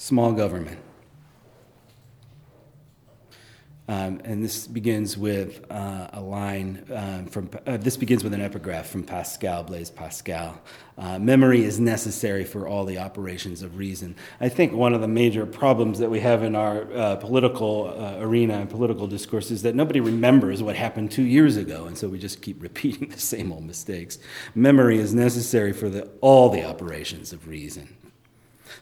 small government. Um, and this begins with uh, a line um, from, uh, this begins with an epigraph from Pascal, Blaise Pascal. Uh, memory is necessary for all the operations of reason. I think one of the major problems that we have in our uh, political uh, arena and political discourse is that nobody remembers what happened two years ago, and so we just keep repeating the same old mistakes. Memory is necessary for the, all the operations of reason.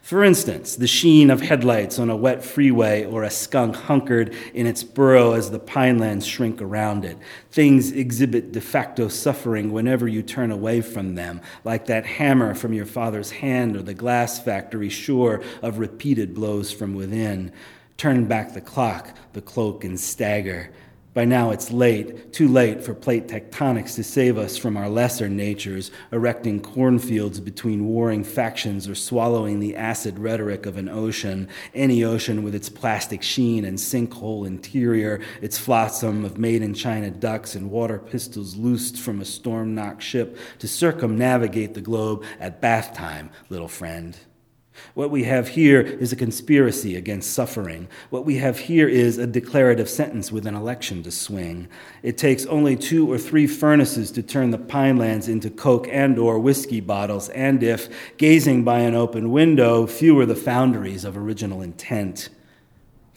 For instance, the sheen of headlights on a wet freeway or a skunk hunkered in its burrow as the pinelands shrink around it. Things exhibit de facto suffering whenever you turn away from them, like that hammer from your father's hand or the glass factory sure of repeated blows from within. Turn back the clock, the cloak, and stagger. By now it's late, too late for plate tectonics to save us from our lesser natures, erecting cornfields between warring factions or swallowing the acid rhetoric of an ocean, any ocean with its plastic sheen and sinkhole interior, its flotsam of made in China ducks and water pistols loosed from a storm knocked ship to circumnavigate the globe at bath time, little friend. What we have here is a conspiracy against suffering. What we have here is a declarative sentence with an election to swing. It takes only two or three furnaces to turn the pinelands into coke and or whiskey bottles, and if, gazing by an open window, fewer the foundries of original intent.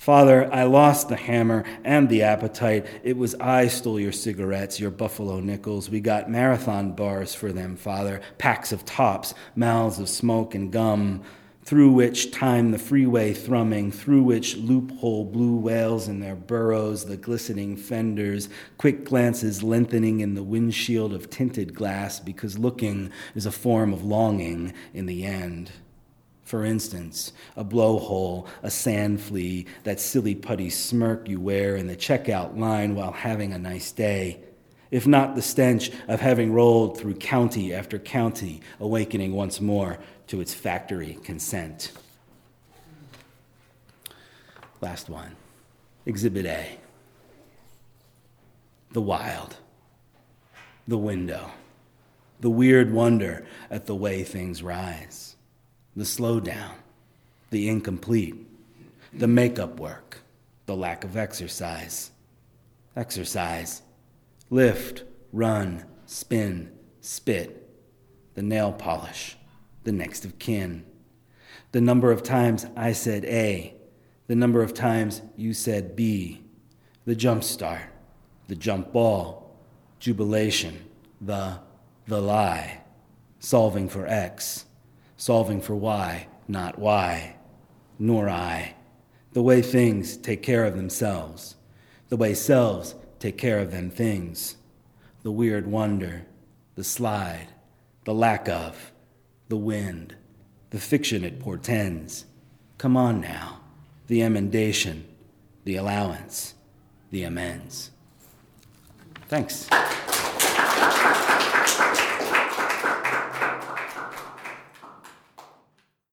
Father, I lost the hammer and the appetite. It was I stole your cigarettes, your buffalo nickels. We got marathon bars for them, Father, packs of Topps, mouths of smoke and gum through which time the freeway thrumming, through which loophole blue whales in their burrows, the glistening fenders, quick glances lengthening in the windshield of tinted glass because looking is a form of longing in the end. For instance, a blowhole, a sand flea, that silly putty smirk you wear in the checkout line while having a nice day if not the stench of having rolled through county after county, awakening once more to its factory consent. Last one. Exhibit A. The wild, the window, the weird wonder at the way things rise, the slowdown, the incomplete, the makeup work, the lack of exercise. Exercise. Lift, run, spin, spit, the nail polish, the next of kin. The number of times I said A, the number of times you said B, the jump start, the jump ball, jubilation, the the lie, solving for X, solving for Y, not Y, nor I, the way things take care of themselves, the way selves take care of them things, the weird wonder, the slide, the lack of, the wind, the fiction it portends. Come on now, the emendation, the allowance, the amends. Thanks.